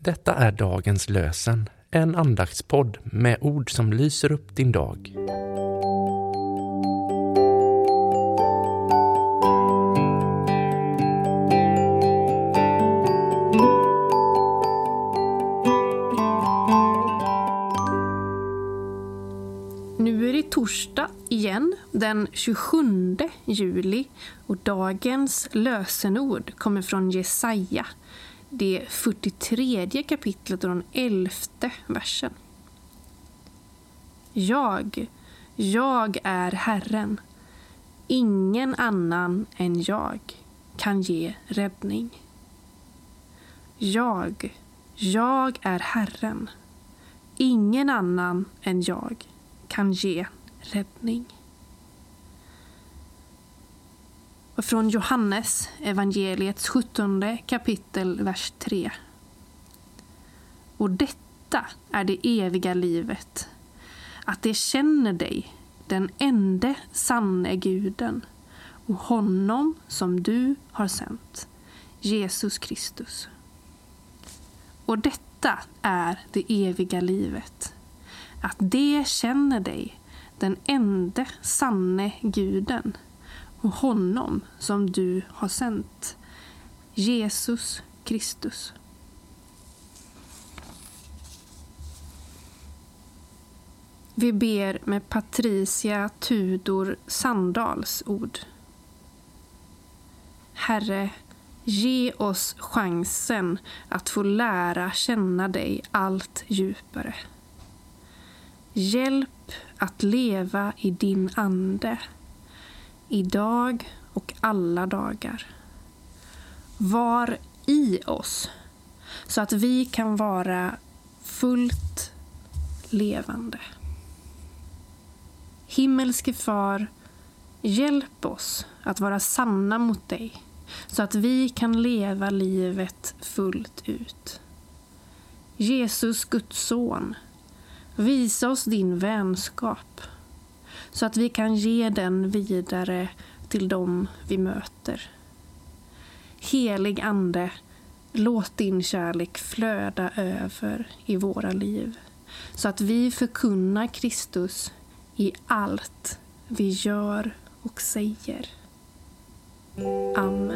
Detta är dagens lösen, en andaktspodd med ord som lyser upp din dag. Nu är det torsdag igen, den 27 juli och dagens lösenord kommer från Jesaja, det 43 kapitlet och den 11 versen. Jag, jag är Herren. Ingen annan än jag kan ge räddning. Jag, jag är Herren. Ingen annan än jag kan ge räddning. Och från Johannes, evangeliets 17 kapitel, vers 3. Och detta är det eviga livet, att det känner dig, den ende sanne guden, och honom som du har sänt, Jesus Kristus. Och detta är det eviga livet, att det känner dig, den ende sanne guden, och honom som du har sänt, Jesus Kristus. Vi ber med Patricia Tudor Sandals ord. Herre, ge oss chansen att få lära känna dig allt djupare. Hjälp att leva i din ande, idag och alla dagar. Var i oss, så att vi kan vara fullt levande. Himmelske Far, hjälp oss att vara sanna mot dig, så att vi kan leva livet fullt ut. Jesus, Guds son, Visa oss din vänskap så att vi kan ge den vidare till dem vi möter. Helig Ande, låt din kärlek flöda över i våra liv så att vi förkunnar Kristus i allt vi gör och säger. Amen.